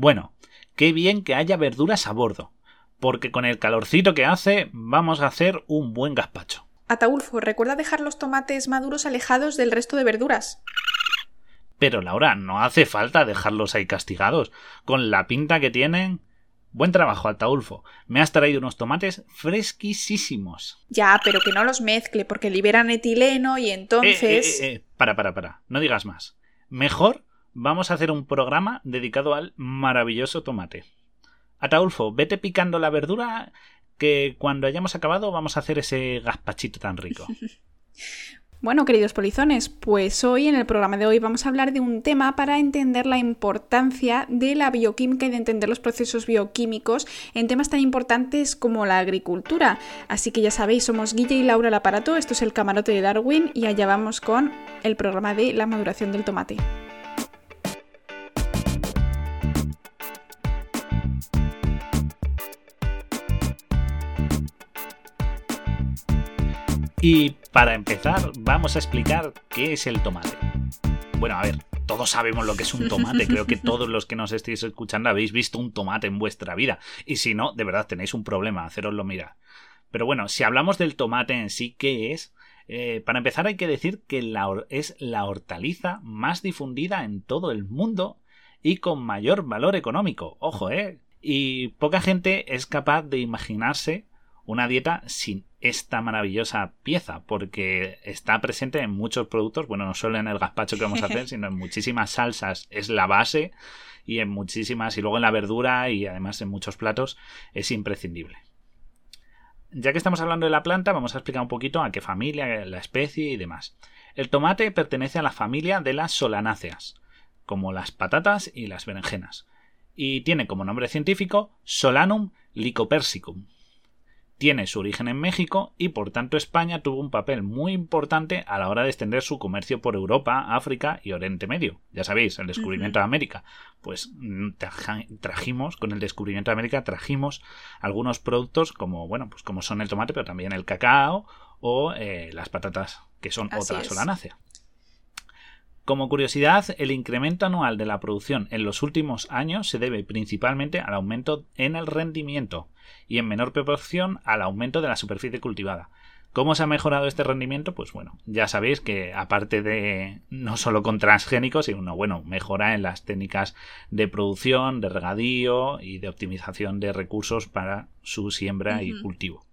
Bueno, qué bien que haya verduras a bordo, porque con el calorcito que hace vamos a hacer un buen gazpacho. Ataulfo, recuerda dejar los tomates maduros alejados del resto de verduras. Pero Laura, no hace falta dejarlos ahí castigados. Con la pinta que tienen. Buen trabajo, Ataulfo. Me has traído unos tomates fresquísimos. Ya, pero que no los mezcle, porque liberan etileno y entonces. Eh, eh, eh, para, para, para. No digas más. Mejor vamos a hacer un programa dedicado al maravilloso tomate. Ataulfo, vete picando la verdura que cuando hayamos acabado vamos a hacer ese gazpachito tan rico. Bueno, queridos polizones, pues hoy en el programa de hoy vamos a hablar de un tema para entender la importancia de la bioquímica y de entender los procesos bioquímicos en temas tan importantes como la agricultura. Así que ya sabéis, somos Guille y Laura el aparato, esto es el camarote de Darwin y allá vamos con el programa de la maduración del tomate. Y para empezar, vamos a explicar qué es el tomate. Bueno, a ver, todos sabemos lo que es un tomate. Creo que todos los que nos estéis escuchando habéis visto un tomate en vuestra vida. Y si no, de verdad tenéis un problema, haceroslo mirar. Pero bueno, si hablamos del tomate en sí, ¿qué es? Eh, para empezar hay que decir que es la hortaliza más difundida en todo el mundo y con mayor valor económico. Ojo, ¿eh? Y poca gente es capaz de imaginarse una dieta sin esta maravillosa pieza, porque está presente en muchos productos, bueno, no solo en el gazpacho que vamos a hacer, sino en muchísimas salsas, es la base, y en muchísimas, y luego en la verdura, y además en muchos platos, es imprescindible. Ya que estamos hablando de la planta, vamos a explicar un poquito a qué familia, la especie y demás. El tomate pertenece a la familia de las solanáceas, como las patatas y las berenjenas, y tiene como nombre científico Solanum lycopersicum tiene su origen en México y por tanto España tuvo un papel muy importante a la hora de extender su comercio por Europa, África y Oriente Medio. Ya sabéis, el descubrimiento de América. Pues mm, trajimos, con el descubrimiento de América, trajimos algunos productos como, bueno, pues como son el tomate, pero también el cacao o eh, las patatas, que son otra solanácea. Como curiosidad, el incremento anual de la producción en los últimos años se debe principalmente al aumento en el rendimiento y en menor proporción al aumento de la superficie cultivada. ¿Cómo se ha mejorado este rendimiento? Pues bueno, ya sabéis que aparte de no solo con transgénicos, sino bueno, mejora en las técnicas de producción, de regadío y de optimización de recursos para su siembra y cultivo.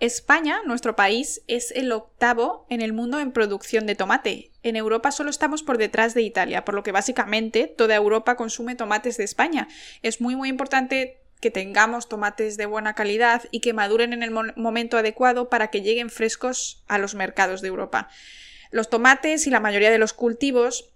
España, nuestro país, es el octavo en el mundo en producción de tomate. En Europa solo estamos por detrás de Italia, por lo que básicamente toda Europa consume tomates de España. Es muy muy importante que tengamos tomates de buena calidad y que maduren en el momento adecuado para que lleguen frescos a los mercados de Europa. Los tomates y la mayoría de los cultivos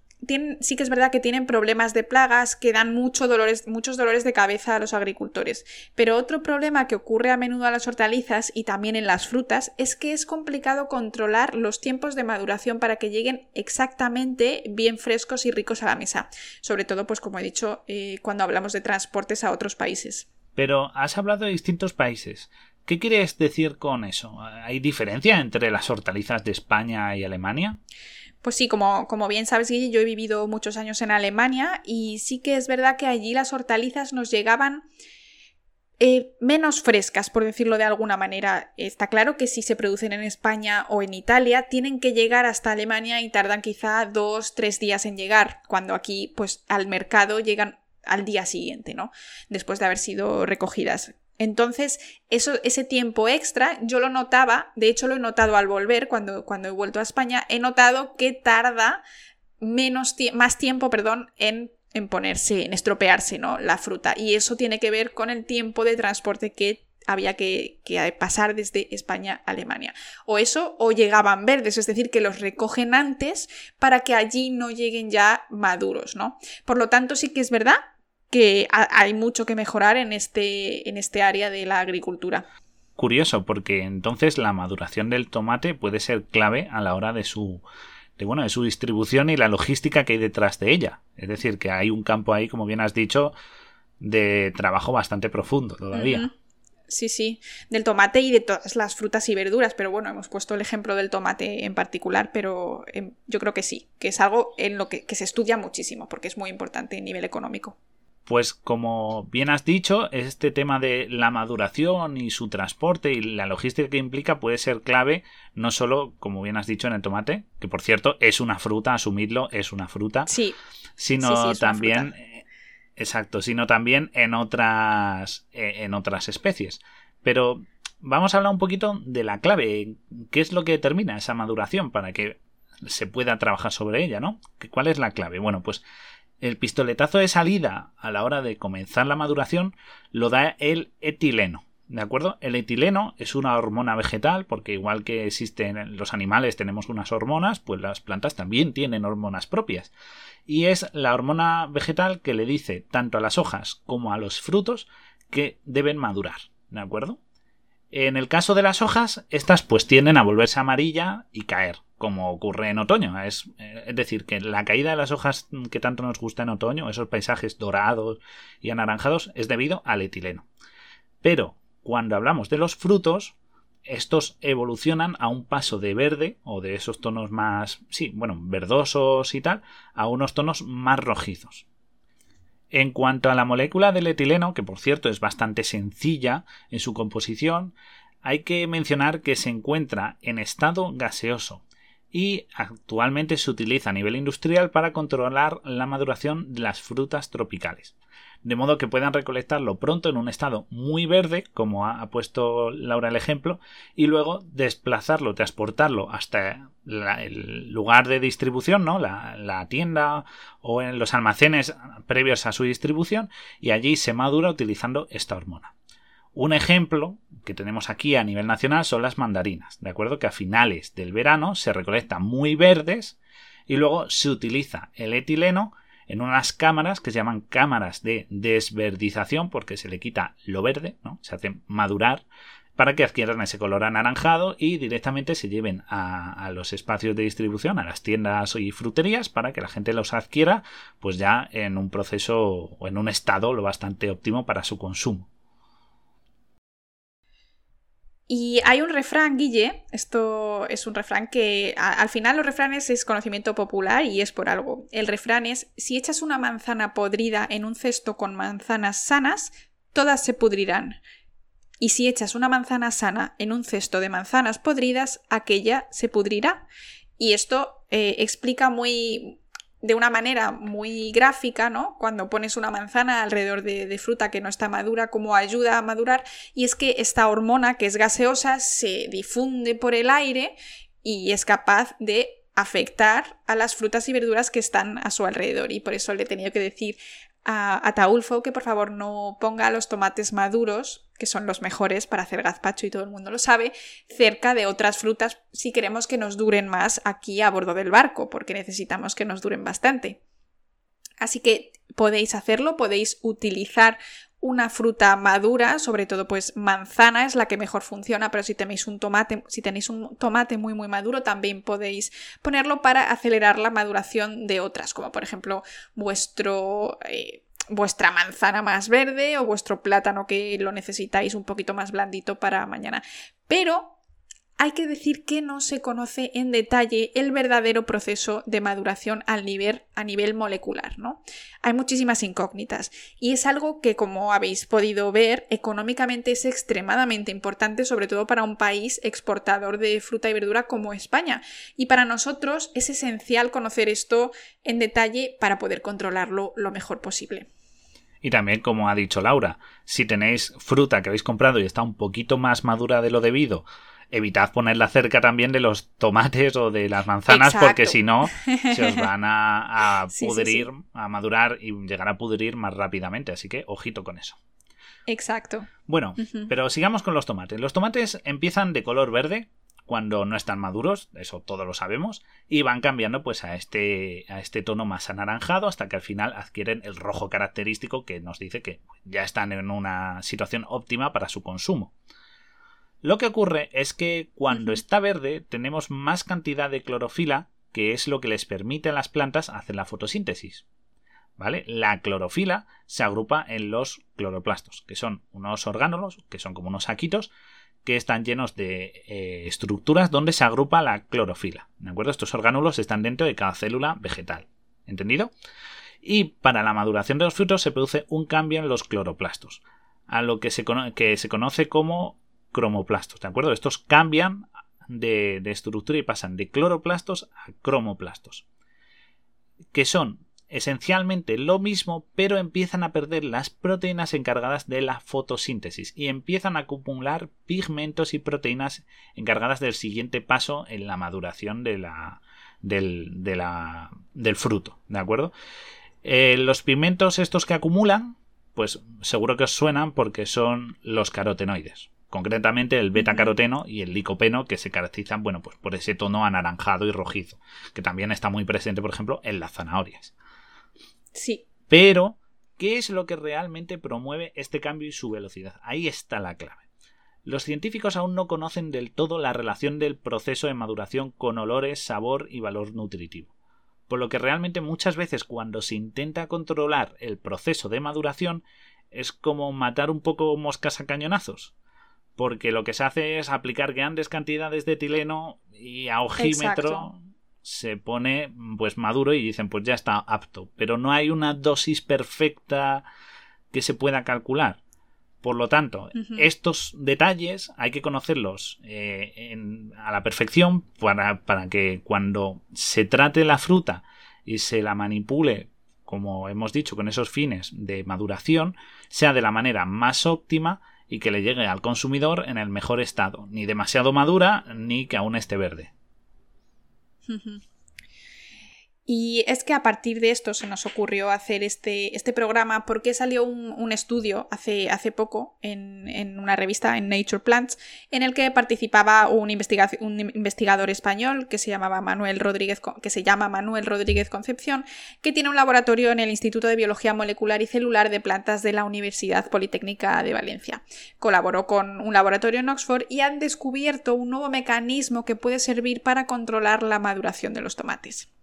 sí que es verdad que tienen problemas de plagas que dan muchos dolores de cabeza a los agricultores. Pero otro problema que ocurre a menudo a las hortalizas y también en las frutas es que es complicado controlar los tiempos de maduración para que lleguen exactamente bien frescos y ricos a la mesa. Sobre todo, pues como he dicho, eh, cuando hablamos de transportes a otros países. Pero has hablado de distintos países. ¿Qué quieres decir con eso? ¿Hay diferencia entre las hortalizas de España y Alemania? Pues sí, como, como bien sabes, Guille, yo he vivido muchos años en Alemania y sí que es verdad que allí las hortalizas nos llegaban eh, menos frescas, por decirlo de alguna manera. Está claro que si se producen en España o en Italia, tienen que llegar hasta Alemania y tardan quizá dos, tres días en llegar, cuando aquí, pues al mercado llegan al día siguiente, ¿no? Después de haber sido recogidas. Entonces, eso, ese tiempo extra yo lo notaba, de hecho lo he notado al volver, cuando, cuando he vuelto a España, he notado que tarda menos más tiempo perdón, en, en ponerse, en estropearse ¿no? la fruta. Y eso tiene que ver con el tiempo de transporte que había que, que, pasar desde España a Alemania. O eso, o llegaban verdes, es decir, que los recogen antes para que allí no lleguen ya maduros, ¿no? Por lo tanto, sí que es verdad que hay mucho que mejorar en este, en este área de la agricultura. Curioso, porque entonces la maduración del tomate puede ser clave a la hora de su de, bueno, de su distribución y la logística que hay detrás de ella. Es decir, que hay un campo ahí, como bien has dicho, de trabajo bastante profundo todavía. Sí, sí, del tomate y de todas las frutas y verduras, pero bueno, hemos puesto el ejemplo del tomate en particular, pero em, yo creo que sí, que es algo en lo que, que se estudia muchísimo, porque es muy importante a nivel económico. Pues como bien has dicho, este tema de la maduración y su transporte y la logística que implica puede ser clave no solo, como bien has dicho, en el tomate, que por cierto es una fruta, asumidlo, es una fruta, sí. sino también, exacto, sino también en otras, eh, en otras especies. Pero vamos a hablar un poquito de la clave, qué es lo que determina esa maduración para que se pueda trabajar sobre ella, ¿no? ¿Cuál es la clave? Bueno, pues el pistoletazo de salida a la hora de comenzar la maduración lo da el etileno. ¿De acuerdo? El etileno es una hormona vegetal, porque igual que existen en los animales tenemos unas hormonas, pues las plantas también tienen hormonas propias. Y es la hormona vegetal que le dice tanto a las hojas como a los frutos que deben madurar. ¿De acuerdo? En el caso de las hojas, estas pues tienden a volverse amarilla y caer como ocurre en otoño. Es, eh, es, decir, que la caída de las hojas que tanto nos gusta en otoño, esos paisajes dorados y anaranjados, es debido al etileno. Pero cuando hablamos de los frutos, estos evolucionan a un paso de verde o de esos tonos más, sí, bueno, verdosos y tal, a unos tonos más rojizos. En cuanto a la molécula del etileno, que por cierto es bastante sencilla en su composición, hay que mencionar que se encuentra en estado gaseoso, y actualmente se utiliza a nivel industrial para controlar la maduración de las frutas tropicales. De modo que puedan recolectarlo pronto en un estado muy verde, como ha, puesto Laura el ejemplo, y luego desplazarlo, transportarlo hasta el lugar de distribución, ¿no? La, la tienda o en los almacenes previos a su distribución, y allí se madura utilizando esta hormona. Un ejemplo que tenemos aquí a nivel nacional son las mandarinas, ¿de acuerdo? Que a finales del verano se recolectan muy verdes y luego se utiliza el etileno en unas cámaras que se llaman cámaras de desverdización porque se le quita lo verde, ¿no? Se hace madurar para que adquieran ese color anaranjado y directamente se lleven a, a, los espacios de distribución, a las tiendas y fruterías, para que la gente los adquiera, pues ya en un proceso o en un estado lo bastante óptimo para su consumo. Y hay un refrán, Guille, esto es un refrán que al final los refranes es conocimiento popular y es por algo. El refrán es, si echas una manzana podrida en un cesto con manzanas sanas, todas se pudrirán. Y si echas una manzana sana en un cesto de manzanas podridas, aquella se pudrirá. Y esto eh, explica muy, de una manera muy gráfica, ¿no? Cuando pones una manzana alrededor de, fruta que no está madura, cómo ayuda a madurar, y es que esta hormona que es gaseosa se difunde por el aire y es capaz de afectar a las frutas y verduras que están a su alrededor. Y por eso le he tenido que decir a, Taulfo que por favor no ponga los tomates maduros, que son los mejores para hacer gazpacho y todo el mundo lo sabe, cerca de otras frutas si queremos que nos duren más aquí a bordo del barco, porque necesitamos que nos duren bastante. Así que podéis hacerlo, podéis utilizar una fruta madura, sobre todo pues manzana es la que mejor funciona, pero si tenéis un tomate, si tenéis un tomate muy muy maduro, también podéis ponerlo para acelerar la maduración de otras, como por ejemplo vuestro eh, vuestra manzana más verde o vuestro plátano que lo necesitáis un poquito más blandito para mañana. Pero hay que decir que no se conoce en detalle el verdadero proceso de maduración a nivel molecular, ¿no? Hay muchísimas incógnitas y es algo que, como habéis podido ver, económicamente es extremadamente importante, sobre todo para un país exportador de fruta y verdura como España. Y para nosotros es esencial conocer esto en detalle para poder controlarlo lo mejor posible. Y también, como ha dicho Laura, si tenéis fruta que habéis comprado y está un poquito más madura de lo debido, evitad ponerla cerca también de los tomates o de las manzanas porque si no se os van a, pudrir, a madurar y llegar a pudrir más rápidamente. Así que ojito con eso. Exacto. Bueno, pero sigamos con los tomates. Los tomates empiezan de color verde cuando no están maduros, eso todos lo sabemos, y van cambiando pues a este, a este tono más anaranjado hasta que al final adquieren el rojo característico que nos dice que ya están en una situación óptima para su consumo. Lo que ocurre es que cuando está verde tenemos más cantidad de clorofila, que es lo que les permite a las plantas hacer la fotosíntesis. ¿Vale? La clorofila se agrupa en los cloroplastos, que son unos orgánulos, que son como unos saquitos, que están llenos de eh, estructuras donde se agrupa la clorofila. ¿De acuerdo? Estos orgánulos están dentro de cada célula vegetal. ¿Entendido? Y para la maduración de los frutos se produce un cambio en los cloroplastos, a lo que se, que se conoce como cromoplastos, ¿de acuerdo? Estos cambian de, estructura y pasan de cloroplastos a cromoplastos, que son esencialmente lo mismo, pero empiezan a perder las proteínas encargadas de la fotosíntesis y empiezan a acumular pigmentos y proteínas encargadas del siguiente paso en la maduración de la, del, de fruto, ¿de acuerdo? Eh, los pigmentos estos que acumulan, pues seguro que os suenan porque son los carotenoides concretamente el beta-caroteno y el licopeno, que se caracterizan, bueno, pues por ese tono anaranjado y rojizo, que también está muy presente, por ejemplo, en las zanahorias. Sí. Pero, ¿qué es lo que realmente promueve este cambio y su velocidad? Ahí está la clave. Los científicos aún no conocen del todo la relación del proceso de maduración con olores, sabor y valor nutritivo. Por lo que realmente muchas veces cuando se intenta controlar el proceso de maduración es como matar un poco moscas a cañonazos porque lo que se hace es aplicar grandes cantidades de etileno y a ojímetro se pone pues maduro y dicen pues ya está apto, pero no hay una dosis perfecta que se pueda calcular. Por lo tanto, estos detalles hay que conocerlos eh, a la perfección para, para que cuando se trate la fruta y se la manipule, como hemos dicho, con esos fines de maduración, sea de la manera más óptima y que le llegue al consumidor en el mejor estado, ni demasiado madura ni que aún esté verde. Y es que a partir de esto se nos ocurrió hacer este, este programa porque salió un, estudio hace, hace poco en, una revista, en Nature Plants, en el que participaba un, un, investigador español que se, llamaba Manuel Rodríguez, que se llama Manuel Rodríguez Concepción, que tiene un laboratorio en el Instituto de Biología Molecular y Celular de Plantas de la Universidad Politécnica de Valencia. Colaboró con un laboratorio en Oxford y han descubierto un nuevo mecanismo que puede servir para controlar la maduración de los tomates.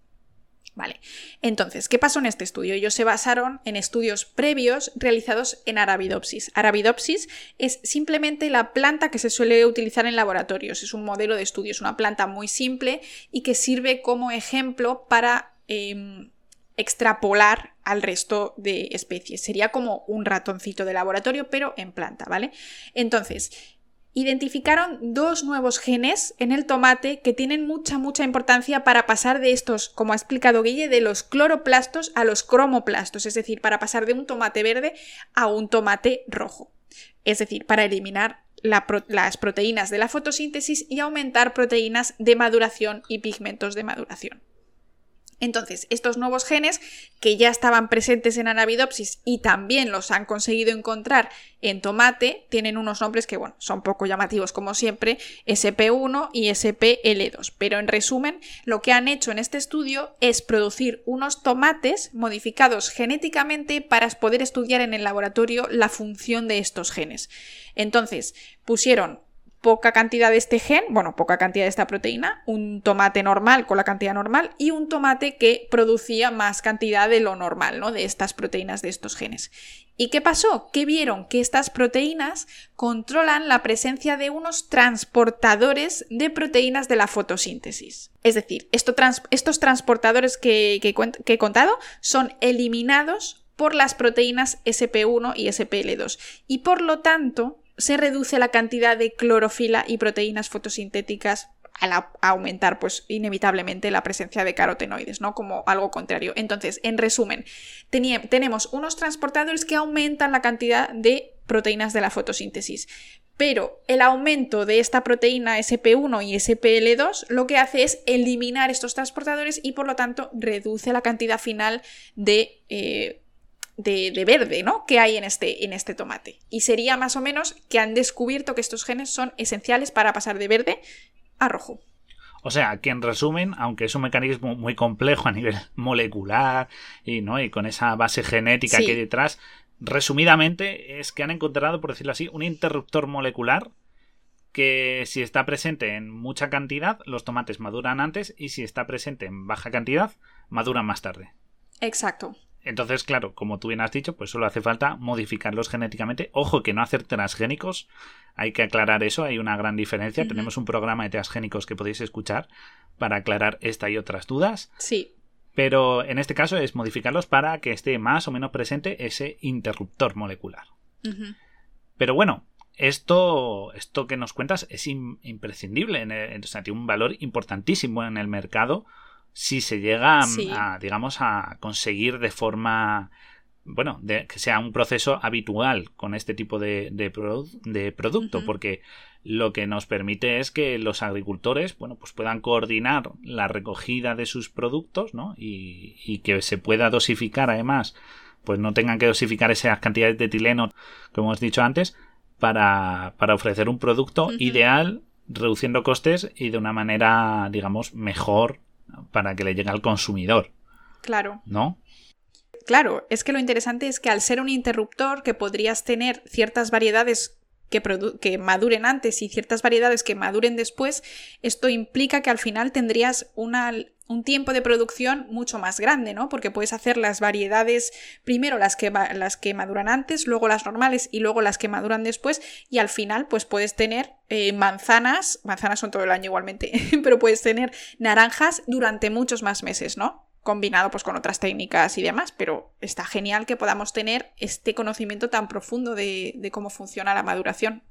Vale, entonces, ¿qué pasó en este estudio? Ellos se basaron en estudios previos realizados en Arabidopsis. Arabidopsis es simplemente la planta que se suele utilizar en laboratorios. Es un modelo de estudio, es una planta muy simple y que sirve como ejemplo para em, extrapolar al resto de especies. Sería como un ratoncito de laboratorio, pero en planta, ¿vale? Entonces, identificaron dos nuevos genes en el tomate que tienen mucha, mucha importancia para pasar de estos, como ha explicado Guille, de los cloroplastos a los cromoplastos, es decir, para pasar de un tomate verde a un tomate rojo. Es decir, para eliminar las proteínas de la fotosíntesis y aumentar proteínas de maduración y pigmentos de maduración. Entonces, estos nuevos genes que ya estaban presentes en Arabidopsis y también los han conseguido encontrar en tomate, tienen unos nombres que, bueno, son poco llamativos como siempre, SP1 y SPL2. Pero en resumen, lo que han hecho en este estudio es producir unos tomates modificados genéticamente para poder estudiar en el laboratorio la función de estos genes. Entonces, pusieron poca cantidad de este gen, bueno, poca cantidad de esta proteína, un tomate normal con la cantidad normal y un tomate que producía más cantidad de lo normal, ¿no? De estas proteínas de estos genes. ¿Y qué pasó? Que vieron que estas proteínas controlan la presencia de unos transportadores de proteínas de la fotosíntesis. Es decir, estos transportadores que, que he contado son eliminados por las proteínas SP1 y SPL2 y por lo tanto se reduce la cantidad de clorofila y proteínas fotosintéticas al aumentar, pues, inevitablemente la presencia de carotenoides, ¿no? Como algo contrario. Entonces, en resumen, tenemos unos transportadores que aumentan la cantidad de proteínas de la fotosíntesis. Pero el aumento de esta proteína SP1 y SPL2 lo que hace es eliminar estos transportadores y por lo tanto reduce la cantidad final de eh, de, verde, ¿no? Que hay en este, en este tomate. Y sería más o menos que han descubierto que estos genes son esenciales para pasar de verde a rojo. O sea, que en resumen, aunque es un mecanismo muy complejo a nivel molecular y, ¿no? y con esa base genética que hay detrás, resumidamente es que han encontrado, por decirlo así, un interruptor molecular que si está presente en mucha cantidad, los tomates maduran antes y si está presente en baja cantidad, maduran más tarde. Exacto. Entonces, claro, como tú bien has dicho, pues solo hace falta modificarlos genéticamente. Ojo que no hacer transgénicos, hay que aclarar eso, hay una gran diferencia. Tenemos un programa de transgénicos que podéis escuchar para aclarar esta y otras dudas. Sí. Pero en este caso es modificarlos para que esté más o menos presente ese interruptor molecular. Pero bueno, esto, esto que nos cuentas es imprescindible, en o sea, tiene un valor importantísimo en el mercado si se llega a, digamos, a conseguir de forma, bueno, de, que sea un proceso habitual con este tipo de, de, producto, porque lo que nos permite es que los agricultores, bueno, pues puedan coordinar la recogida de sus productos, ¿no? Y, y que se pueda dosificar además, pues no tengan que dosificar esas cantidades de etileno, como hemos dicho antes, para, para ofrecer un producto ideal, reduciendo costes y de una manera, digamos, mejor para que le llegue al consumidor. Claro. ¿No? Claro, es que lo interesante es que al ser un interruptor que podrías tener ciertas variedades que, que, maduren antes y ciertas variedades que maduren después, esto implica que al final tendrías una, un tiempo de producción mucho más grande, ¿no? Porque puedes hacer las variedades, primero las que, las que maduran antes, luego las normales y luego las que maduran después, y al final, pues puedes tener eh, manzanas, manzanas son todo el año igualmente, pero puedes tener naranjas durante muchos más meses, ¿no? combinado pues con otras técnicas y demás, pero está genial que podamos tener este conocimiento tan profundo de, de cómo funciona la maduración.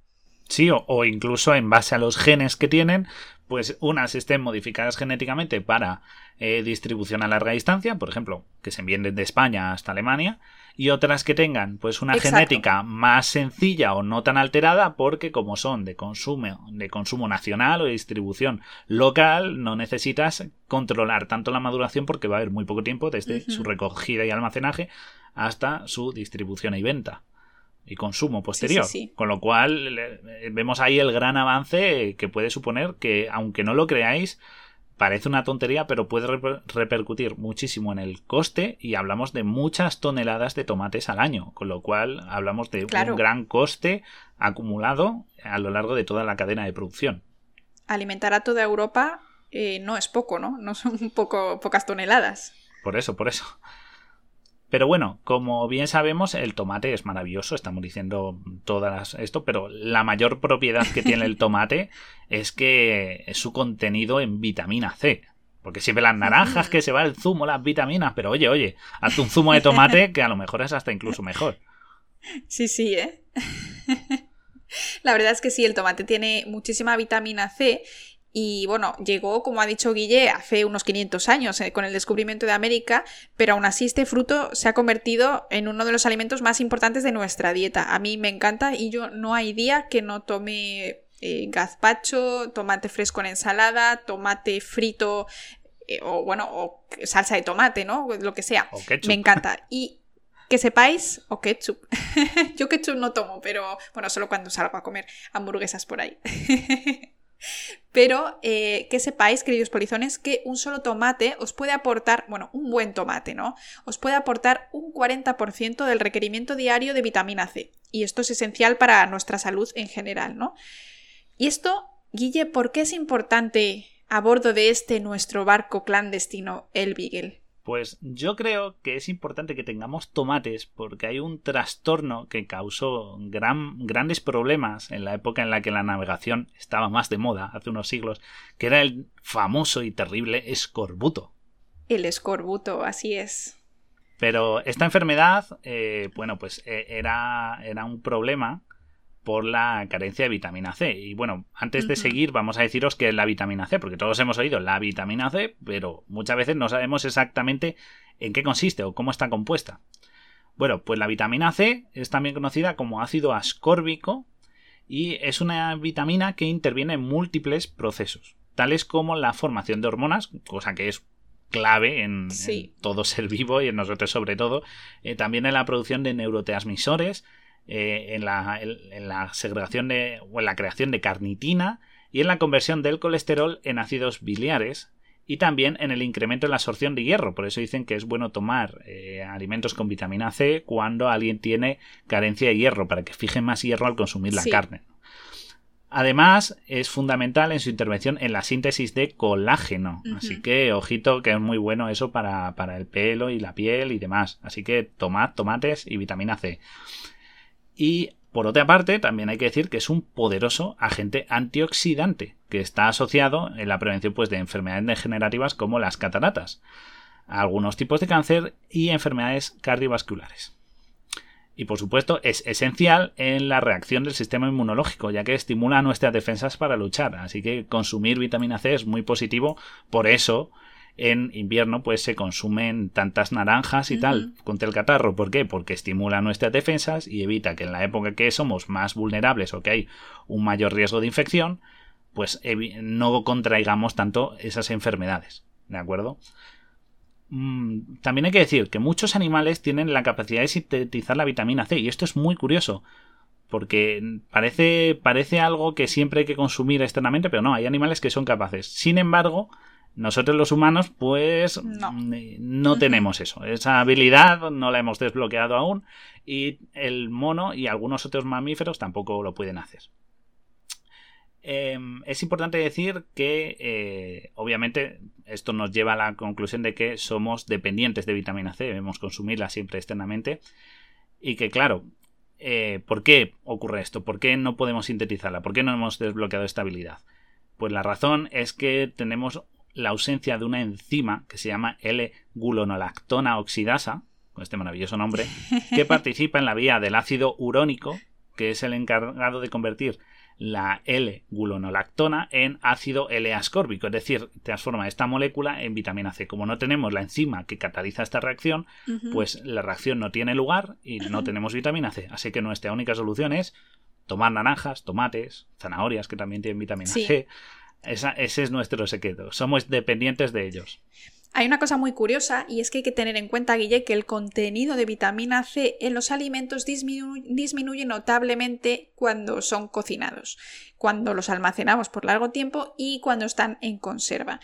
Sí, o, incluso en base a los genes que tienen, pues unas estén modificadas genéticamente para eh, distribución a larga distancia, por ejemplo, que se envíen desde España hasta Alemania, y otras que tengan pues una genética más sencilla o no tan alterada, porque como son de consumo, de consumo nacional o de distribución local, no necesitas controlar tanto la maduración porque va a haber muy poco tiempo desde su recogida y almacenaje hasta su distribución y venta y consumo posterior. Con lo cual vemos ahí el gran avance que puede suponer que, aunque no lo creáis, parece una tontería, pero puede repercutir muchísimo en el coste y hablamos de muchas toneladas de tomates al año, con lo cual hablamos de un gran coste acumulado a lo largo de toda la cadena de producción. Alimentar a toda Europa eh, no es poco, ¿no? No son poco, pocas toneladas. Por eso, por eso. Pero bueno, como bien sabemos, el tomate es maravilloso, estamos diciendo todas esto, pero la mayor propiedad que tiene el tomate es que es su contenido en vitamina C. Porque siempre las naranjas que se va el zumo, las vitaminas, pero oye, oye, hazte un zumo de tomate que a lo mejor es hasta incluso mejor. Sí, sí, ¿eh? La verdad es que sí, el tomate tiene muchísima vitamina C y bueno, llegó, como ha dicho Guille, hace unos 500 años eh, con el descubrimiento de América, pero aún así este fruto se ha convertido en uno de los alimentos más importantes de nuestra dieta. A mí me encanta y yo no hay día que no tome eh, gazpacho, tomate fresco en ensalada, tomate frito eh, o bueno, o salsa de tomate, ¿no? Lo que sea. Me encanta. Y que sepáis, o ketchup. yo ketchup no tomo, pero bueno, solo cuando salgo a comer hamburguesas por ahí. Pero eh, que sepáis, queridos polizones, que un solo tomate os puede aportar, bueno, un buen tomate, ¿no? Os puede aportar un 40% del requerimiento diario de vitamina C. Y esto es esencial para nuestra salud en general, ¿no? Y esto, Guille, ¿por qué es importante a bordo de este nuestro barco clandestino, el Beagle? Pues yo creo que es importante que tengamos tomates porque hay un trastorno que causó gran, grandes problemas en la época en la que la navegación estaba más de moda, hace unos siglos, que era el famoso y terrible escorbuto. El escorbuto, así es. Pero esta enfermedad, eh, bueno, pues eh, era, era un problema por la carencia de vitamina C. Y bueno, antes de seguir, vamos a deciros que es la vitamina C, porque todos hemos oído la vitamina C, pero muchas veces no sabemos exactamente en qué consiste o cómo está compuesta. Bueno, pues la vitamina C es también conocida como ácido ascórbico y es una vitamina que interviene en múltiples procesos, tales como la formación de hormonas, cosa que es clave en, todo ser vivo y en nosotros sobre todo, eh, también en la producción de neurotransmisores, eh, en, la, segregación de, o en la creación de carnitina y en la conversión del colesterol en ácidos biliares y también en el incremento en la absorción de hierro. Por eso dicen que es bueno tomar eh, alimentos con vitamina C cuando alguien tiene carencia de hierro, para que fije más hierro al consumir la carne. Además, es fundamental en su intervención en la síntesis de colágeno. Así que, ojito, que es muy bueno eso para, para, el pelo y la piel y demás. Así que tomad tomates y vitamina C. Y por otra parte, también hay que decir que es un poderoso agente antioxidante que está asociado en la prevención pues, de enfermedades degenerativas como las cataratas. algunos tipos de cáncer y enfermedades cardiovasculares. Y por supuesto es esencial en la reacción del sistema inmunológico, ya que estimula nuestras defensas para luchar. Así que consumir vitamina C es muy positivo. Por eso en invierno pues se consumen tantas naranjas y tal contra el catarro. ¿Por qué? Porque estimula nuestras defensas y evita que en la época que somos más vulnerables o que hay un mayor riesgo de infección, pues no contraigamos tanto esas enfermedades. ¿De acuerdo? Mm, también hay que decir que muchos animales tienen la capacidad de sintetizar la vitamina C y esto es muy curioso porque parece, parece algo que siempre hay que consumir externamente, pero no, hay animales que son capaces. Sin embargo, nosotros los humanos, pues no, mm, tenemos eso. Esa habilidad no la hemos desbloqueado aún y el mono y algunos otros mamíferos tampoco lo pueden hacer. Em, es importante decir que, eh, obviamente, esto nos lleva a la conclusión de que somos dependientes de vitamina C, debemos consumirla siempre externamente. Y que, claro, eh, ¿por qué ocurre esto? ¿Por qué no podemos sintetizarla? ¿Por qué no hemos desbloqueado esta habilidad? Pues la razón es que tenemos la ausencia de una enzima que se llama L-gulonolactona oxidasa, con este maravilloso nombre, que participa en la vía del ácido urónico, que es el encargado de convertir la L-gulonolactona en ácido L-ascórbico, es decir, transforma esta molécula en vitamina C. Como no tenemos la enzima que cataliza esta reacción, pues la reacción no tiene lugar y no tenemos vitamina C. Así que nuestra única solución es tomar naranjas, tomates, zanahorias que también tienen vitamina C. ese es nuestro secreto. Somos dependientes de ellos. Hay una cosa muy curiosa y es que hay que tener en cuenta, Guille, que el contenido de vitamina C en los alimentos disminuye notablemente cuando son cocinados, cuando los almacenamos por largo tiempo y cuando están en conserva.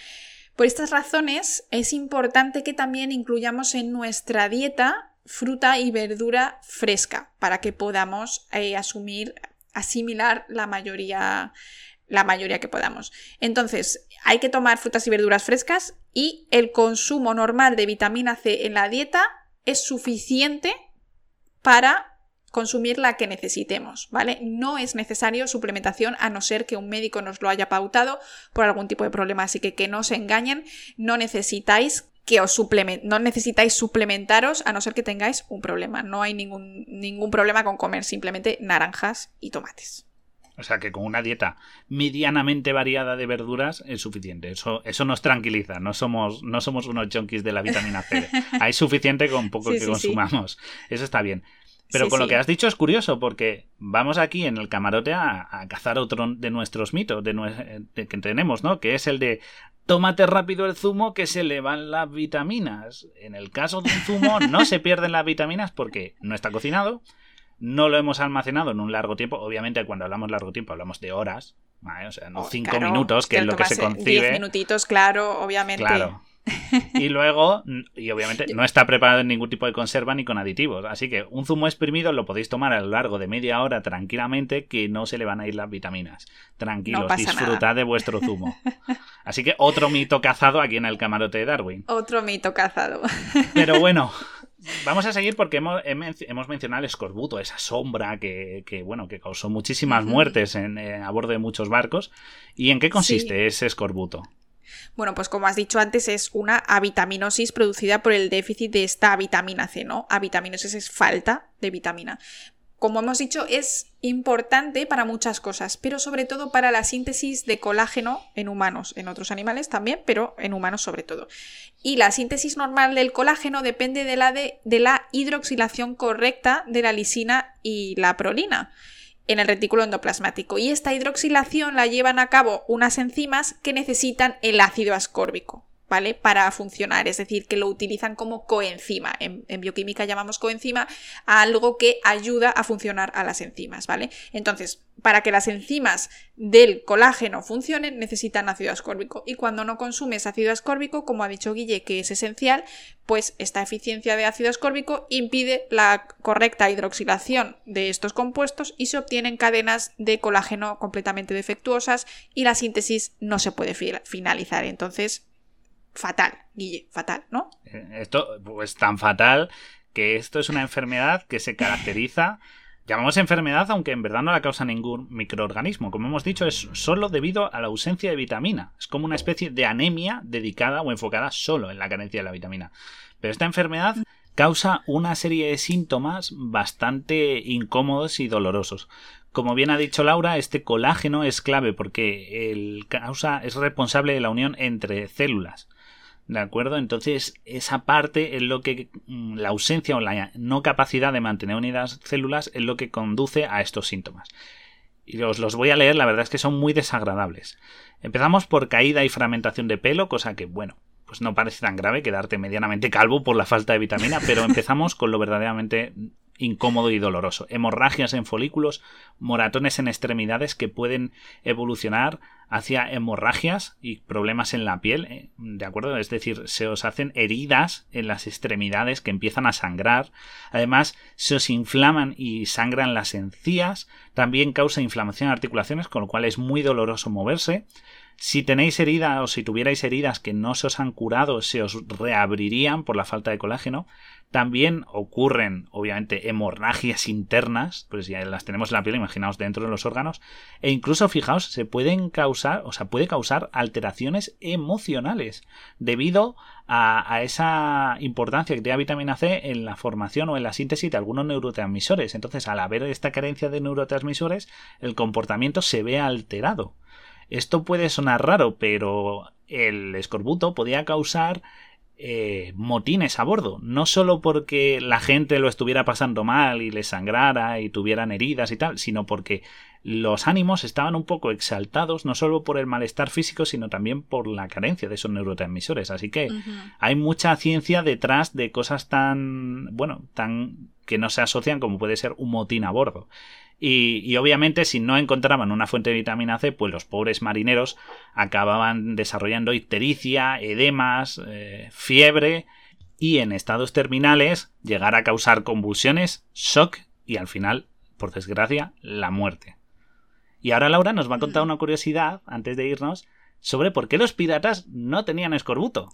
Por estas razones es importante que también incluyamos en nuestra dieta fruta y verdura fresca para que podamos eh, asumir, asimilar la mayoría la mayoría que podamos. Entonces, hay que tomar frutas y verduras frescas y el consumo normal de vitamina C en la dieta es suficiente para consumir la que necesitemos, ¿vale? No es necesario suplementación a no ser que un médico nos lo haya pautado por algún tipo de problema, así que que no se engañen, no necesitáis que os no necesitáis suplementaros a no ser que tengáis un problema, no hay ningún, ningún problema con comer simplemente naranjas y tomates. O sea que con una dieta medianamente variada de verduras es suficiente. Eso, eso nos tranquiliza. No somos, no somos unos junkies de la vitamina C. Hay suficiente con poco que consumamos. Eso está bien. Pero con lo que has dicho es curioso, porque vamos aquí en el camarote a, cazar otro de nuestros mitos de, que tenemos, ¿no? Que es el de tómate rápido el zumo que se le van las vitaminas. En el caso de un zumo no se pierden las vitaminas porque no está cocinado, no lo hemos almacenado en un largo tiempo. Obviamente, cuando hablamos largo tiempo, hablamos de horas, O sea, no cinco minutos, que es lo que se concibe. Diez minutitos, claro, obviamente. Claro. Y luego, y obviamente, no está preparado en ningún tipo de conserva ni con aditivos. Así que un zumo exprimido lo podéis tomar a lo largo de media hora tranquilamente, que no se le van a ir las vitaminas. Tranquilos, disfrutad de vuestro zumo. Así que otro mito cazado aquí en el camarote de Darwin. Otro mito cazado. Pero bueno, Vamos a seguir porque hemos, hemos, mencionado el escorbuto, esa sombra que, bueno, que causó muchísimas muertes en, eh, a bordo de muchos barcos. ¿Y en qué consiste ese escorbuto? Bueno, pues como has dicho antes, es una avitaminosis producida por el déficit de esta vitamina C, ¿no? Avitaminosis es falta de vitamina como hemos dicho, es importante para muchas cosas, pero sobre todo para la síntesis de colágeno en humanos, en otros animales también, pero en humanos sobre todo. Y la síntesis normal del colágeno depende de la, de, la hidroxilación correcta de la lisina y la prolina en el retículo endoplasmático. Y esta hidroxilación la llevan a cabo unas enzimas que necesitan el ácido ascórbico. ¿Vale? Para funcionar, es decir, que lo utilizan como coenzima. En, bioquímica llamamos coenzima a algo que ayuda a funcionar a las enzimas, ¿vale? Entonces, para que las enzimas del colágeno funcionen, necesitan ácido ascórbico. Y cuando no consumes ácido ascórbico, como ha dicho Guille, que es esencial, pues esta eficiencia de ácido ascórbico impide la correcta hidroxilación de estos compuestos y se obtienen cadenas de colágeno completamente defectuosas y la síntesis no se puede finalizar. Entonces, fatal, Guille, fatal, ¿no? Esto, pues tan fatal que esto es una enfermedad que se caracteriza Llamamos enfermedad aunque en verdad no la causa ningún microorganismo. Como hemos dicho, es solo debido a la ausencia de vitamina. Es como una especie de anemia dedicada o enfocada solo en la carencia de la vitamina. Pero esta enfermedad causa una serie de síntomas bastante incómodos y dolorosos. Como bien ha dicho Laura, este colágeno es clave porque el causa es responsable de la unión entre células. ¿De acuerdo? Entonces, esa parte es lo que. Mm, la ausencia o la no capacidad de mantener unidas células es lo que conduce a estos síntomas. Y os los voy a leer, la verdad es que son muy desagradables. Empezamos por caída y fragmentación de pelo, cosa que, bueno, pues no parece tan grave quedarte medianamente calvo por la falta de vitamina, pero empezamos con lo verdaderamente incómodo y doloroso. Hemorragias en folículos, moratones en extremidades que pueden evolucionar hacia hemorragias y problemas en la piel, eh, ¿de acuerdo? Es decir, se os hacen heridas en las extremidades que empiezan a sangrar. Además, se os inflaman y sangran las encías. También causa inflamación en articulaciones, con lo cual es muy doloroso moverse. Si tenéis heridas o si tuvierais heridas que no se os han curado, se os reabrirían por la falta de colágeno. También ocurren, obviamente, hemorragias internas, pues ya las tenemos en la piel, imaginaos dentro de los órganos, e incluso, fijaos, se pueden causar, o sea, puede causar alteraciones emocionales debido a, a esa importancia que tiene la vitamina C en la formación o en la síntesis de algunos neurotransmisores. Entonces, al haber esta carencia de neurotransmisores, el comportamiento se ve alterado. Esto puede sonar raro, pero el escorbuto podía causar eh, motines a bordo, no solo porque la gente lo estuviera pasando mal y les sangrara y tuvieran heridas y tal, sino porque los ánimos estaban un poco exaltados, no solo por el malestar físico, sino también por la carencia de esos neurotransmisores. Así que hay mucha ciencia detrás de cosas tan, bueno, tan que no se asocian como puede ser un motín a bordo. Y, obviamente si no encontraban una fuente de vitamina C, pues los pobres marineros acababan desarrollando ictericia, edemas, eh, fiebre y en estados terminales llegar a causar convulsiones, shock y al final, por desgracia, la muerte. Y ahora Laura nos va a contar una curiosidad, antes de irnos, sobre por qué los piratas no tenían escorbuto.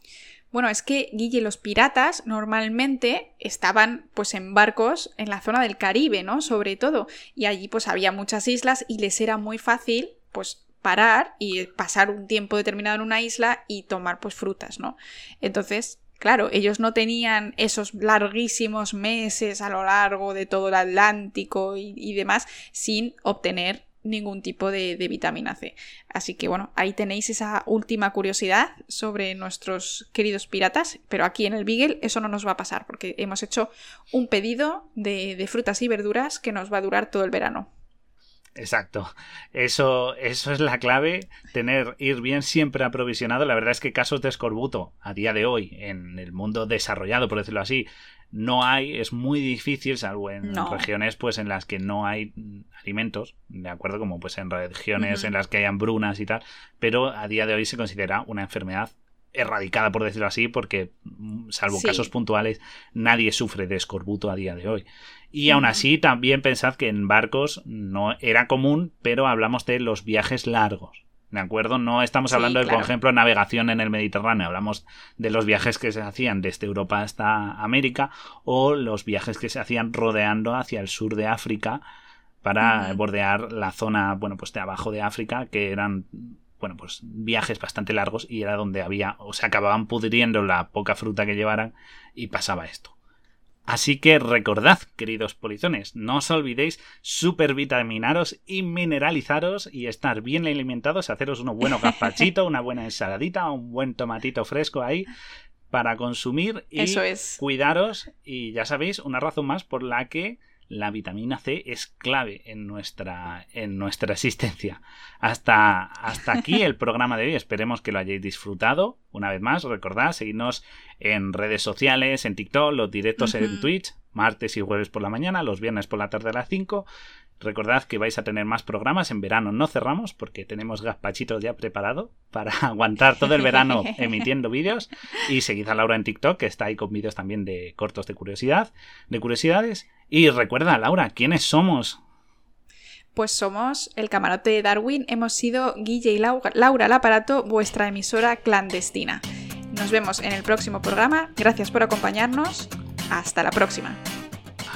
Bueno, es que, Guille, los piratas normalmente estaban pues en barcos en la zona del Caribe, ¿no? Sobre todo. Y allí pues había muchas islas y les era muy fácil pues parar y pasar un tiempo determinado en una isla y tomar pues frutas, ¿no? Entonces, claro, ellos no tenían esos larguísimos meses a lo largo de todo el Atlántico y, y demás sin obtener ningún tipo de, vitamina C. Así que bueno, ahí tenéis esa última curiosidad sobre nuestros queridos piratas, pero aquí en el Beagle eso no nos va a pasar porque hemos hecho un pedido de, de frutas y verduras que nos va a durar todo el verano. Exacto. Eso, eso es la clave, tener, ir bien siempre aprovisionado. La verdad es que casos de escorbuto a día de hoy, en el mundo desarrollado, por decirlo así, no hay, es muy difícil, salvo en regiones pues en las que no hay alimentos, de acuerdo, como pues en regiones en las que hay hambrunas y tal, pero a día de hoy se considera una enfermedad erradicada, por decirlo así, porque mm, salvo casos puntuales, nadie sufre de escorbuto a día de hoy. Y aún así, también pensad que en barcos no era común, pero hablamos de los viajes largos. ¿De acuerdo? No estamos hablando de, por ejemplo, navegación en el Mediterráneo. Hablamos de los viajes que se hacían desde Europa hasta América o los viajes que se hacían rodeando hacia el sur de África para bordear la zona, bueno, pues de abajo de África, que eran, bueno, pues viajes bastante largos y era donde había, o se acababan pudriendo la poca fruta que llevaran y pasaba esto. Así que recordad, queridos polizones, no os olvidéis supervitaminaros y mineralizaros y estar bien alimentados, haceros unos buenos gazpachito, una buena ensaladita, un buen tomatito fresco ahí para consumir y cuidaros. Y ya sabéis, una razón más por la que la vitamina C es clave en nuestra, en nuestra existencia. Hasta, hasta aquí el programa de hoy. Esperemos que lo hayáis disfrutado. Una vez más, recordad, seguidnos en redes sociales, en TikTok, los directos en Twitch, martes y jueves por la mañana, los viernes por la tarde a las 5 Recordad que vais a tener más programas. En verano no cerramos porque tenemos gazpachitos ya preparado para aguantar todo el verano emitiendo vídeos. Y seguid a Laura en TikTok, que está ahí con vídeos también de cortos de curiosidad, de curiosidades. Y recuerda, Laura, ¿quiénes somos? Pues somos el camarote de Darwin. Hemos sido Guille y Laura el aparato, vuestra emisora clandestina. Nos vemos en el próximo programa. Gracias por acompañarnos. Hasta la próxima.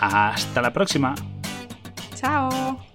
Hasta la próxima. Chao.